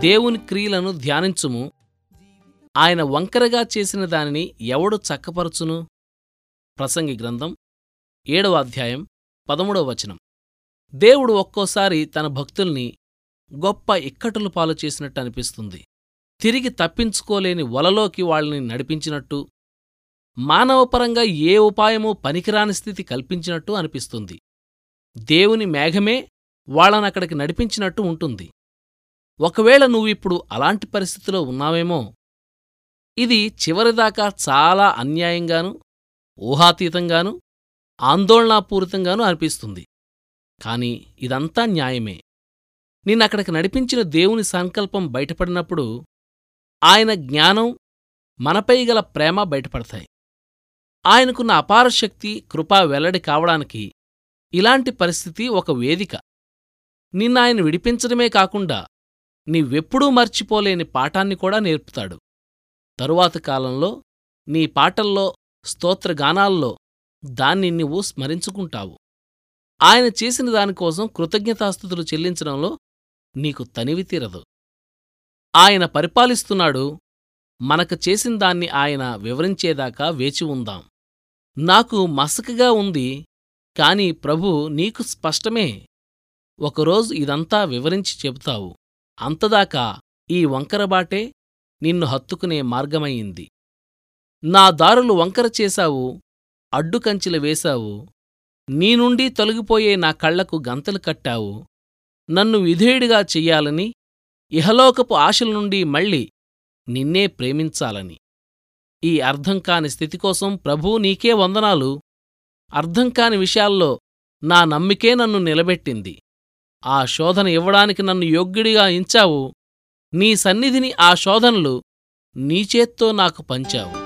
దేవుని క్రియలను ధ్యానించుము. ఆయన వంకరగా చేసిన దానిని ఎవడు చక్కపరచును? ప్రసంగి గ్రంథం ఏడవ అధ్యాయం పదమూడవ వచనం. దేవుడు ఒక్కోసారి తన భక్తుల్ని గొప్ప ఇక్కటులు పాలు చేసినట్టు అనిపిస్తుంది. తిరిగి తప్పించుకోలేని వలలోకి వాళ్ళని నడిపించినట్టు మానవపరంగా ఏ ఉపాయమూ పనికిరాని స్థితి కల్పించినట్టు అనిపిస్తుంది. దేవుని మేఘమే వాళ్ళనక్కడికి నడిపించినట్టు ఉంటుంది. ఒకవేళ నువ్విప్పుడు అలాంటి పరిస్థితిలో ఉన్నావేమో ఇది చివరిదాకా చాలా అన్యాయంగాను ఊహాతీతంగాను ఆందోళనాపూరితంగానూ అనిపిస్తుంది. కాని ఇదంతా న్యాయమే. నిన్నక్కడికి నడిపించిన దేవుని సంకల్పం బయటపడినప్పుడు ఆయన జ్ఞానం మనపై గల ప్రేమ బయటపడతాయి. ఆయనకున్న అపార శక్తి కృపా వెల్లడి కావడానికి ఇలాంటి పరిస్థితి ఒక వేదిక. నిన్నాయన విడిపించడమే కాకుండా నీవెప్పుడూ మర్చిపోలేని పాఠాన్ని కూడా నేర్పుతాడు. తరువాత కాలంలో నీ పాటల్లో స్తోత్రగానాల్లో దాన్ని నువ్వు స్మరించుకుంటావు. ఆయన చేసిన దానికోసం కృతజ్ఞతాస్థుతులు చెల్లించడంలో నీకు తనివి తీరదు. ఆయన పరిపాలిస్తున్నాడు మనకు చేసిన దాన్ని ఆయన వివరించేదాకా వేచి ఉందాం. నాకు మసకగా ఉంది కాని ప్రభు నీకు స్పష్టమే. ఒకరోజు ఇదంతా వివరించి చెబుతావు. అంతదాకా ఈ వంకరబాటే నిన్ను హత్తుకునే మార్గమయ్యింది. నా దారులు వంకర చేశావు అడ్డుకంచెలు వేశావు నీ నుండి తొలగిపోయే నా కళ్ళకు గంతలు కట్టావు నన్ను విధేయుడిగా చెయ్యాలని ఇహలోకపు ఆశల నుండి మళ్ళీ నిన్నే ప్రేమించాలని. ఈ అర్థం కాని స్థితి కోసం ప్రభూ నీకే వందనాలు. అర్థం కాని విషయాల్లో నా నమ్మికే నన్ను నిలబెట్టింది. ఆ శోధన ఇవ్వడానికి నన్ను యోగ్యుడిగా ఎంచావు నీ సన్నిధిని ఆ శోధనలు నీచేత్తో నాకు పంచావు.